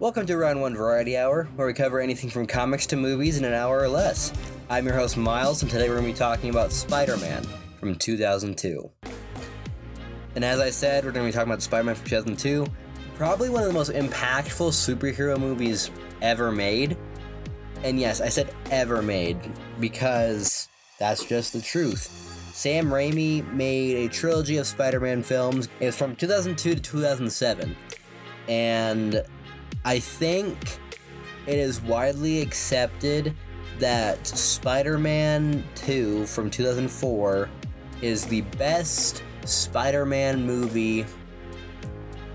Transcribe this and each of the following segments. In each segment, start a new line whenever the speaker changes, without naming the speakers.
Welcome to Round One Variety Hour, where we cover anything from comics to movies in an hour or less. I'm your host, Miles, and today we're going to be talking about Spider Man from 2002. And as I said, we're going to be talking about Spider Man from 2002, probably one of the most impactful superhero movies ever made. And yes, I said ever made, because that's just the truth. Sam Raimi made a trilogy of Spider Man films. It was from 2002 to 2007. And I think it is widely accepted that Spider Man 2 from 2004 is the best Spider Man movie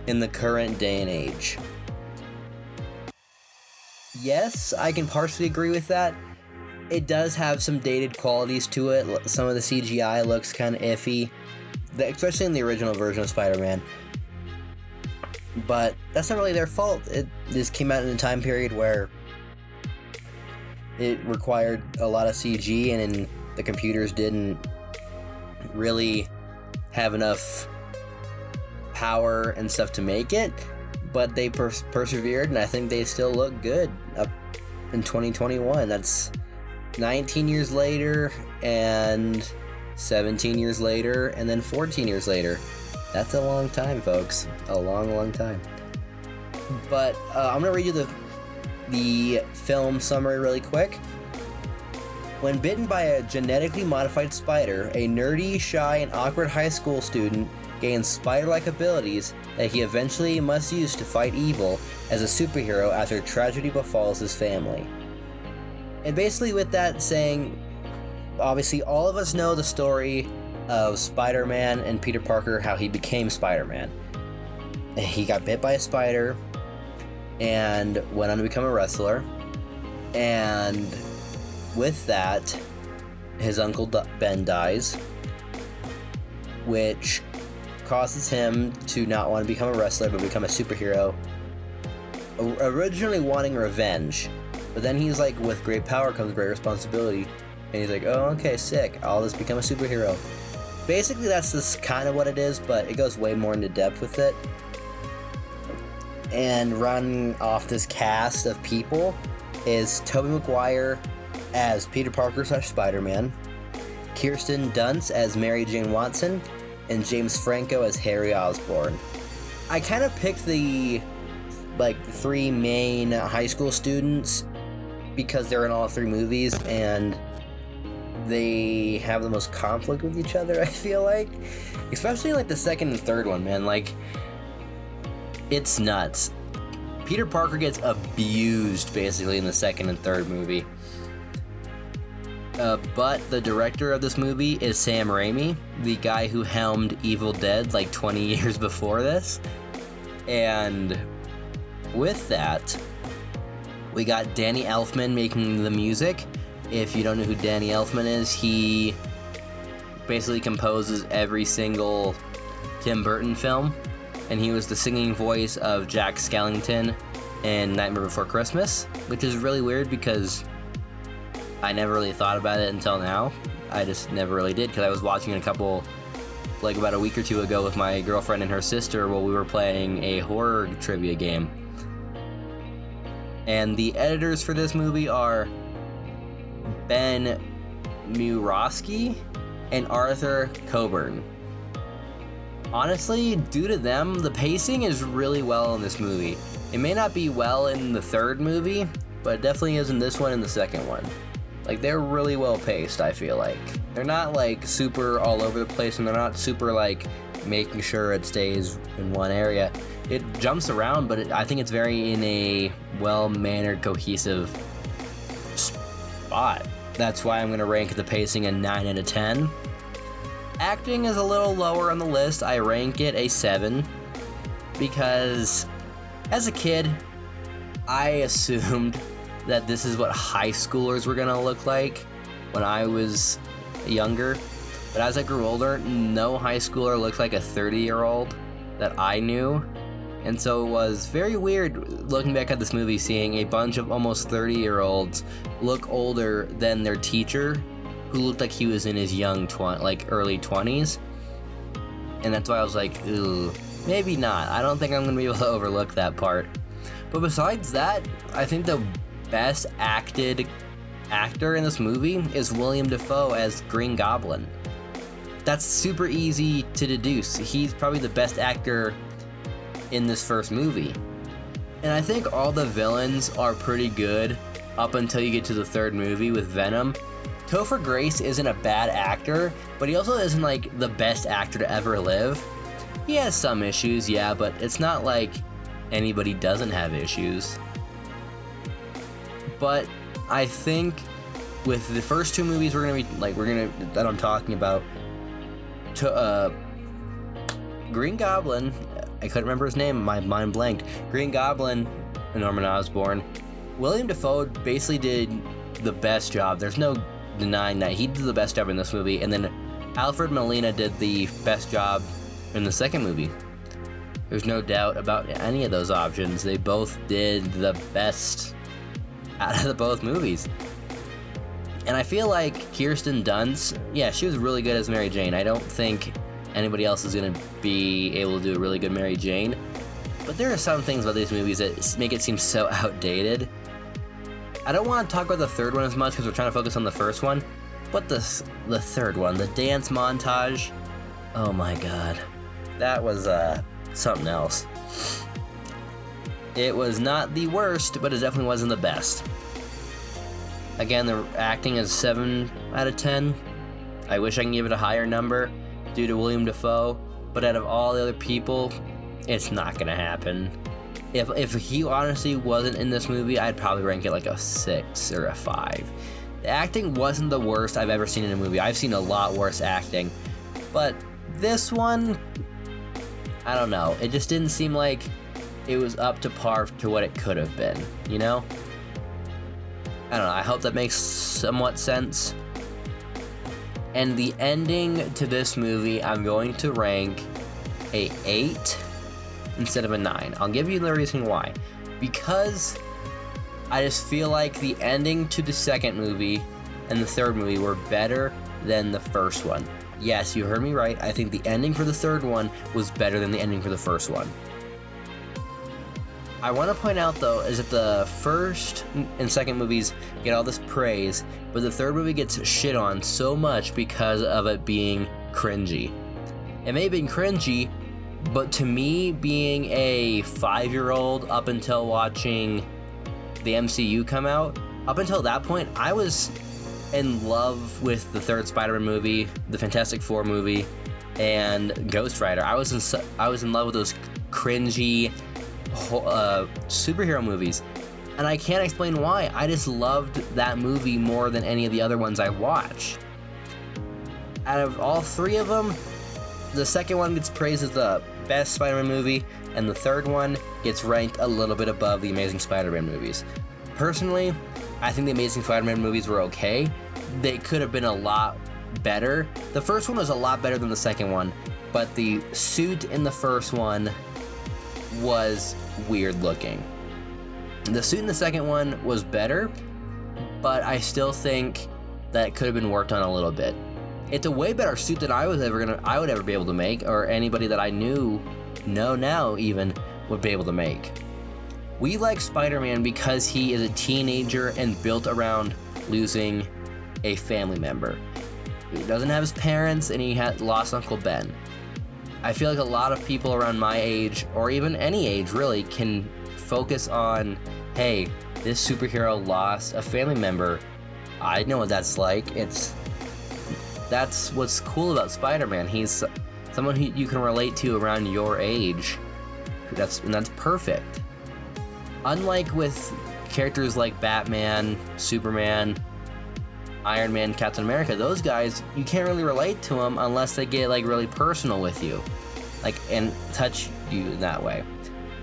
in the current day and age. Yes, I can partially agree with that. It does have some dated qualities to it. Some of the CGI looks kind of iffy, especially in the original version of Spider Man but that's not really their fault. It this came out in a time period where it required a lot of CG, and the computers didn't really have enough power and stuff to make it. But they pers- persevered, and I think they still look good up in 2021. That's 19 years later, and 17 years later, and then 14 years later. That's a long time, folks. A long, long time. But uh, I'm gonna read you the the film summary really quick. When bitten by a genetically modified spider, a nerdy, shy, and awkward high school student gains spider like abilities that he eventually must use to fight evil as a superhero after tragedy befalls his family. And basically, with that saying, obviously, all of us know the story of Spider Man and Peter Parker, how he became Spider Man. He got bit by a spider and went on to become a wrestler. And with that, his uncle Ben dies, which causes him to not want to become a wrestler but become a superhero. Originally wanting revenge, but then he's like, with great power comes great responsibility. And he's like, oh, okay, sick. I'll just become a superhero basically that's just kind of what it is, but it goes way more into depth with it. And run off this cast of people is Tobey Maguire as Peter Parker slash Spider-Man, Kirsten Dunst as Mary Jane Watson, and James Franco as Harry Osborn. I kind of picked the like three main high school students because they're in all three movies and they have the most conflict with each other, I feel like. Especially like the second and third one, man. Like, it's nuts. Peter Parker gets abused basically in the second and third movie. Uh, but the director of this movie is Sam Raimi, the guy who helmed Evil Dead like 20 years before this. And with that, we got Danny Elfman making the music, if you don't know who Danny Elfman is, he basically composes every single Tim Burton film, and he was the singing voice of Jack Skellington in Nightmare Before Christmas, which is really weird because I never really thought about it until now. I just never really did because I was watching a couple, like about a week or two ago, with my girlfriend and her sister while we were playing a horror trivia game. And the editors for this movie are Ben Murawski and Arthur Coburn. Honestly, due to them, the pacing is really well in this movie. It may not be well in the third movie, but it definitely is in this one and the second one. Like, they're really well paced, I feel like. They're not like super all over the place and they're not super like making sure it stays in one area. It jumps around, but it, I think it's very in a well mannered, cohesive spot. That's why I'm going to rank the pacing a 9 out of 10. Acting is a little lower on the list. I rank it a 7 because as a kid, I assumed that this is what high schoolers were to look like when I was younger. But as I grew older, no high schooler looked like a 30 year old that I knew. And so it was very weird looking back at this movie, seeing a bunch of almost 30 year olds look older than their teacher, who looked like he was in his young, like early 20s. And that's why I was like, ooh, maybe not. I don't think I'm going to be able to overlook that part. But besides that, I think the best acted actor in this movie is William Dafoe as Green Goblin. That's super easy to deduce. He's probably the best actor in this first movie. And I think all the villains are pretty good up until you get to the third movie with Venom. Topher Grace isn't a bad actor, but he also isn't like the best actor to ever live. He has some issues, yeah, but it's not like anybody doesn't have issues. But I think with the first two movies we're gonna be like we're gonna that I'm talking about to uh Green Goblin I couldn't remember his name my mind blanked Green Goblin Norman Osborn William Dafoe basically did the best job there's no denying that he did the best job in this movie and then Alfred Molina did the best job in the second movie there's no doubt about any of those options they both did the best out of the both movies and I feel like Kirsten Dunst, yeah, she was really good as Mary Jane. I don't think anybody else is going to be able to do a really good Mary Jane. But there are some things about these movies that make it seem so outdated. I don't want to talk about the third one as much because we're trying to focus on the first one. But the, the third one, the dance montage, oh my god. That was uh, something else. It was not the worst, but it definitely wasn't the best. Again, the acting is 7 out of 10. I wish I can give it a higher number due to William Dafoe, but out of all the other people, it's not gonna happen. If, if he honestly wasn't in this movie, I'd probably rank it like a 6 or a 5. The acting wasn't the worst I've ever seen in a movie. I've seen a lot worse acting, but this one, I don't know. It just didn't seem like it was up to par to what it could have been, you know? I don't know, I hope that makes somewhat sense. And the ending to this movie, I'm going to rank a 8 instead of a 9. I'll give you the reason why. Because I just feel like the ending to the second movie and the third movie were better than the first one. Yes, you heard me right. I think the ending for the third one was better than the ending for the first one. I want to point out though is that the first and second movies get all this praise, but the third movie gets shit on so much because of it being cringy. It may have been cringy, but to me, being a five year old up until watching the MCU come out, up until that point, I was in love with the third Spider Man movie, the Fantastic Four movie, and Ghost Rider. I was in, I was in love with those cringy, uh, superhero movies. And I can't explain why. I just loved that movie more than any of the other ones I watched. Out of all three of them, the second one gets praised as the best Spider Man movie, and the third one gets ranked a little bit above the Amazing Spider Man movies. Personally, I think the Amazing Spider Man movies were okay. They could have been a lot better. The first one was a lot better than the second one, but the suit in the first one was weird looking. The suit in the second one was better, but I still think that could have been worked on a little bit. It's a way better suit than I was ever gonna I would ever be able to make, or anybody that I knew know now even would be able to make. We like Spider-Man because he is a teenager and built around losing a family member. He doesn't have his parents and he had lost Uncle Ben. I feel like a lot of people around my age, or even any age really, can focus on hey, this superhero lost a family member. I know what that's like. It's that's what's cool about Spider-Man. He's someone who you can relate to around your age. That's and that's perfect. Unlike with characters like Batman, Superman, Iron Man, Captain America, those guys, you can't really relate to them unless they get like really personal with you. Like and touch you in that way.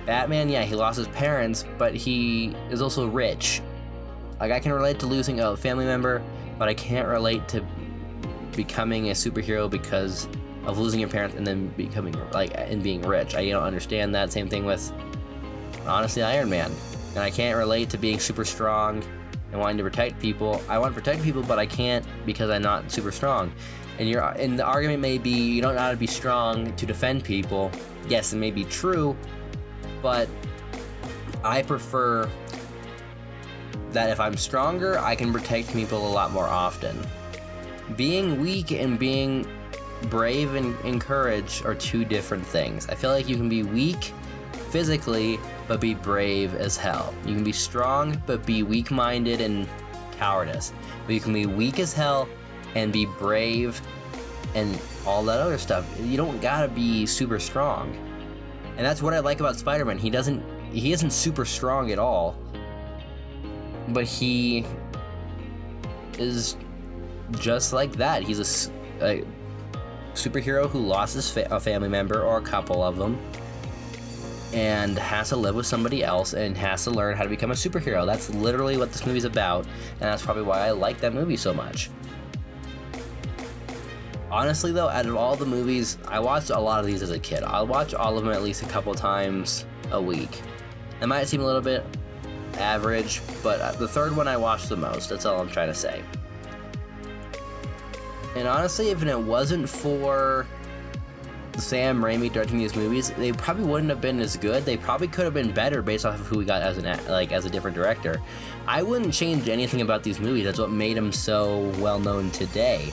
Batman, yeah, he lost his parents, but he is also rich. Like I can relate to losing a family member, but I can't relate to becoming a superhero because of losing your parents and then becoming like and being rich. I don't understand that. Same thing with honestly Iron Man. And I can't relate to being super strong and wanting to protect people. I want to protect people, but I can't because I'm not super strong. And your and the argument may be you don't know how to be strong to defend people. Yes, it may be true, but I prefer that if I'm stronger, I can protect people a lot more often. Being weak and being brave and, and courage are two different things. I feel like you can be weak physically, but be brave as hell. You can be strong, but be weak minded and cowardice. But you can be weak as hell and be brave and all that other stuff. You don't gotta be super strong. And that's what I like about Spider Man. He doesn't, he isn't super strong at all, but he is just like that. He's a, a superhero who lost his fa- a family member or a couple of them and has to live with somebody else and has to learn how to become a superhero. That's literally what this movie's about, and that's probably why I like that movie so much. Honestly, though, out of all the movies, I watched a lot of these as a kid. I'll watch all of them at least a couple times a week. It might seem a little bit average, but uh, the third one I watched the most. That's all I'm trying to say. And honestly, if it wasn't for Sam Raimi directing these movies, they probably wouldn't have been as good. They probably could have been better based off of who we got as an like as a different director. I wouldn't change anything about these movies. That's what made them so well known today.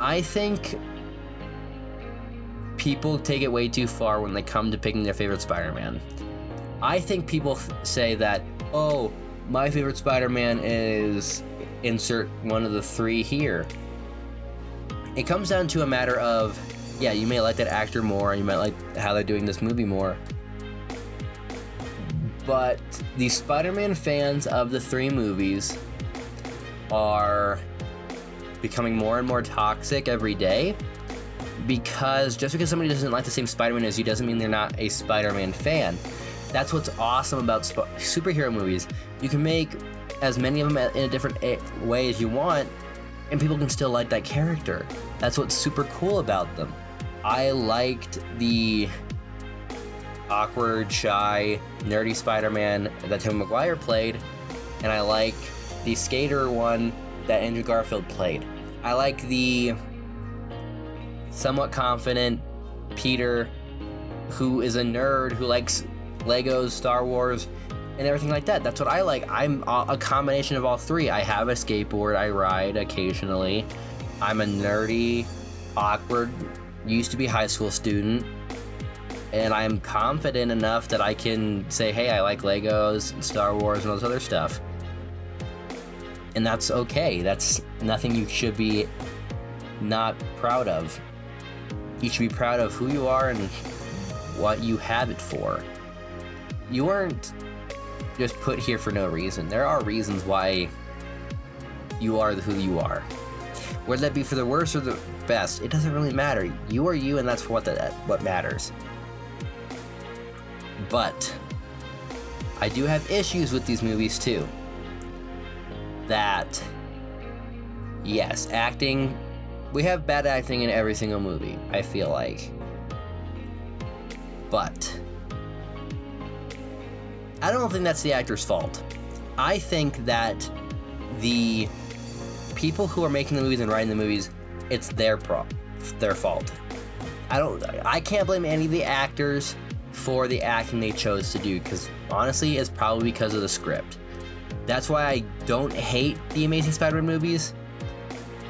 I think people take it way too far when they come to picking their favorite Spider-Man. I think people say that, "Oh, my favorite Spider-Man is insert one of the three here." It comes down to a matter of, yeah, you may like that actor more, you might like how they're doing this movie more. But the Spider Man fans of the three movies are becoming more and more toxic every day because just because somebody doesn't like the same Spider Man as you doesn't mean they're not a Spider Man fan. That's what's awesome about sp- superhero movies. You can make as many of them in a different way as you want, and people can still like that character. That's what's super cool about them. I liked the awkward, shy, nerdy Spider-Man that Tobey Maguire played, and I like the skater one that Andrew Garfield played. I like the somewhat confident Peter who is a nerd who likes Legos, Star Wars, and everything like that. That's what I like. I'm a combination of all three. I have a skateboard, I ride occasionally. I'm a nerdy, awkward, used to be high school student. And I'm confident enough that I can say, hey, I like Legos, and Star Wars, and all this other stuff. And that's okay. That's nothing you should be not proud of. You should be proud of who you are and what you have it for. You weren't just put here for no reason. There are reasons why you are who you are. Whether that be for the worst or the best, it doesn't really matter. You are you, and that's what that what matters. But I do have issues with these movies too. That yes, acting. We have bad acting in every single movie. I feel like, but I don't think that's the actor's fault. I think that the people who are making the movies and writing the movies, it's their pro- their fault. I don't I can't blame any of the actors for the acting they chose to do cuz honestly it's probably because of the script. That's why I don't hate the Amazing Spider-Man movies,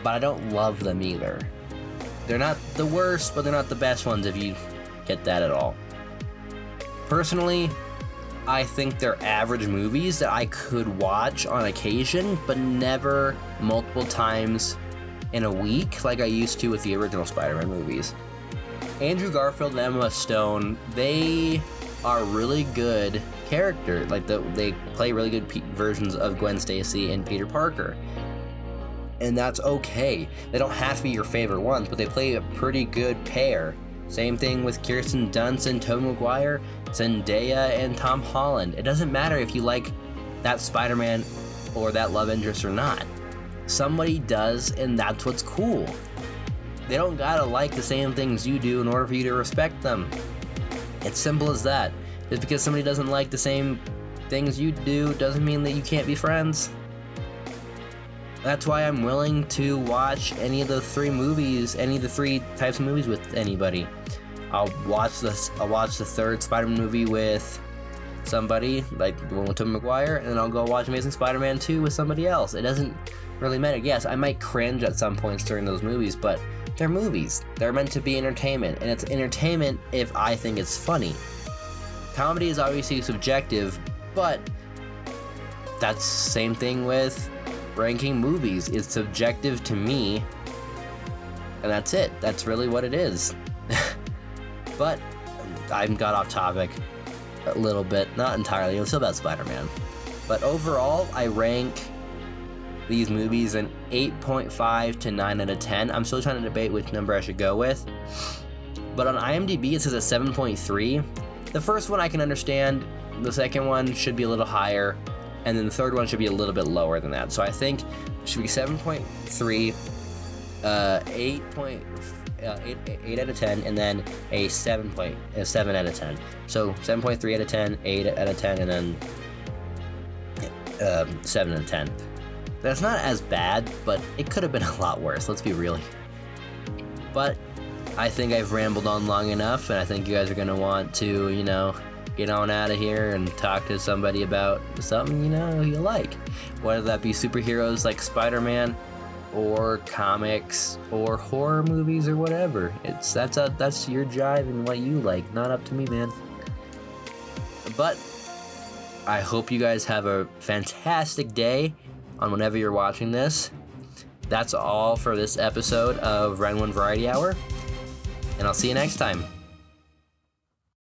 but I don't love them either. They're not the worst, but they're not the best ones if you get that at all. Personally, I think they're average movies that I could watch on occasion, but never multiple times in a week like I used to with the original Spider Man movies. Andrew Garfield and Emma Stone, they are really good characters. Like the, they play really good pe- versions of Gwen Stacy and Peter Parker. And that's okay. They don't have to be your favorite ones, but they play a pretty good pair. Same thing with Kirsten Dunst and Tobey Maguire, Zendaya and Tom Holland. It doesn't matter if you like that Spider-Man or that love interest or not. Somebody does, and that's what's cool. They don't gotta like the same things you do in order for you to respect them. It's simple as that. Just because somebody doesn't like the same things you do doesn't mean that you can't be friends. That's why I'm willing to watch any of the three movies, any of the three types of movies with anybody. I'll watch this. I'll watch the third Spider-Man movie with somebody, like the one with Tobey Maguire, and then I'll go watch Amazing Spider-Man 2 with somebody else. It doesn't really matter. Yes, I might cringe at some points during those movies, but they're movies. They're meant to be entertainment, and it's entertainment if I think it's funny. Comedy is obviously subjective, but that's same thing with ranking movies. It's subjective to me, and that's it. That's really what it is. But I got off topic a little bit, not entirely. It was still about Spider-Man. But overall, I rank these movies an 8.5 to 9 out of 10. I'm still trying to debate which number I should go with. But on IMDb, it says a 7.3. The first one I can understand. The second one should be a little higher. And then the third one should be a little bit lower than that. So I think it should be 7.3, uh, 8. Uh, 8, 8 out of 10, and then a 7 point, a 7 out of 10. So 7.3 out of 10, 8 out of 10, and then um, 7 out of 10. That's not as bad, but it could have been a lot worse, let's be real. But I think I've rambled on long enough, and I think you guys are going to want to, you know, get on out of here and talk to somebody about something, you know, you like. Whether that be superheroes like Spider Man, or comics, or horror movies, or whatever. It's that's a, that's your jive and what you like, not up to me, man. But I hope you guys have a fantastic day on whenever you're watching this. That's all for this episode of Round One Variety Hour, and I'll see you next time.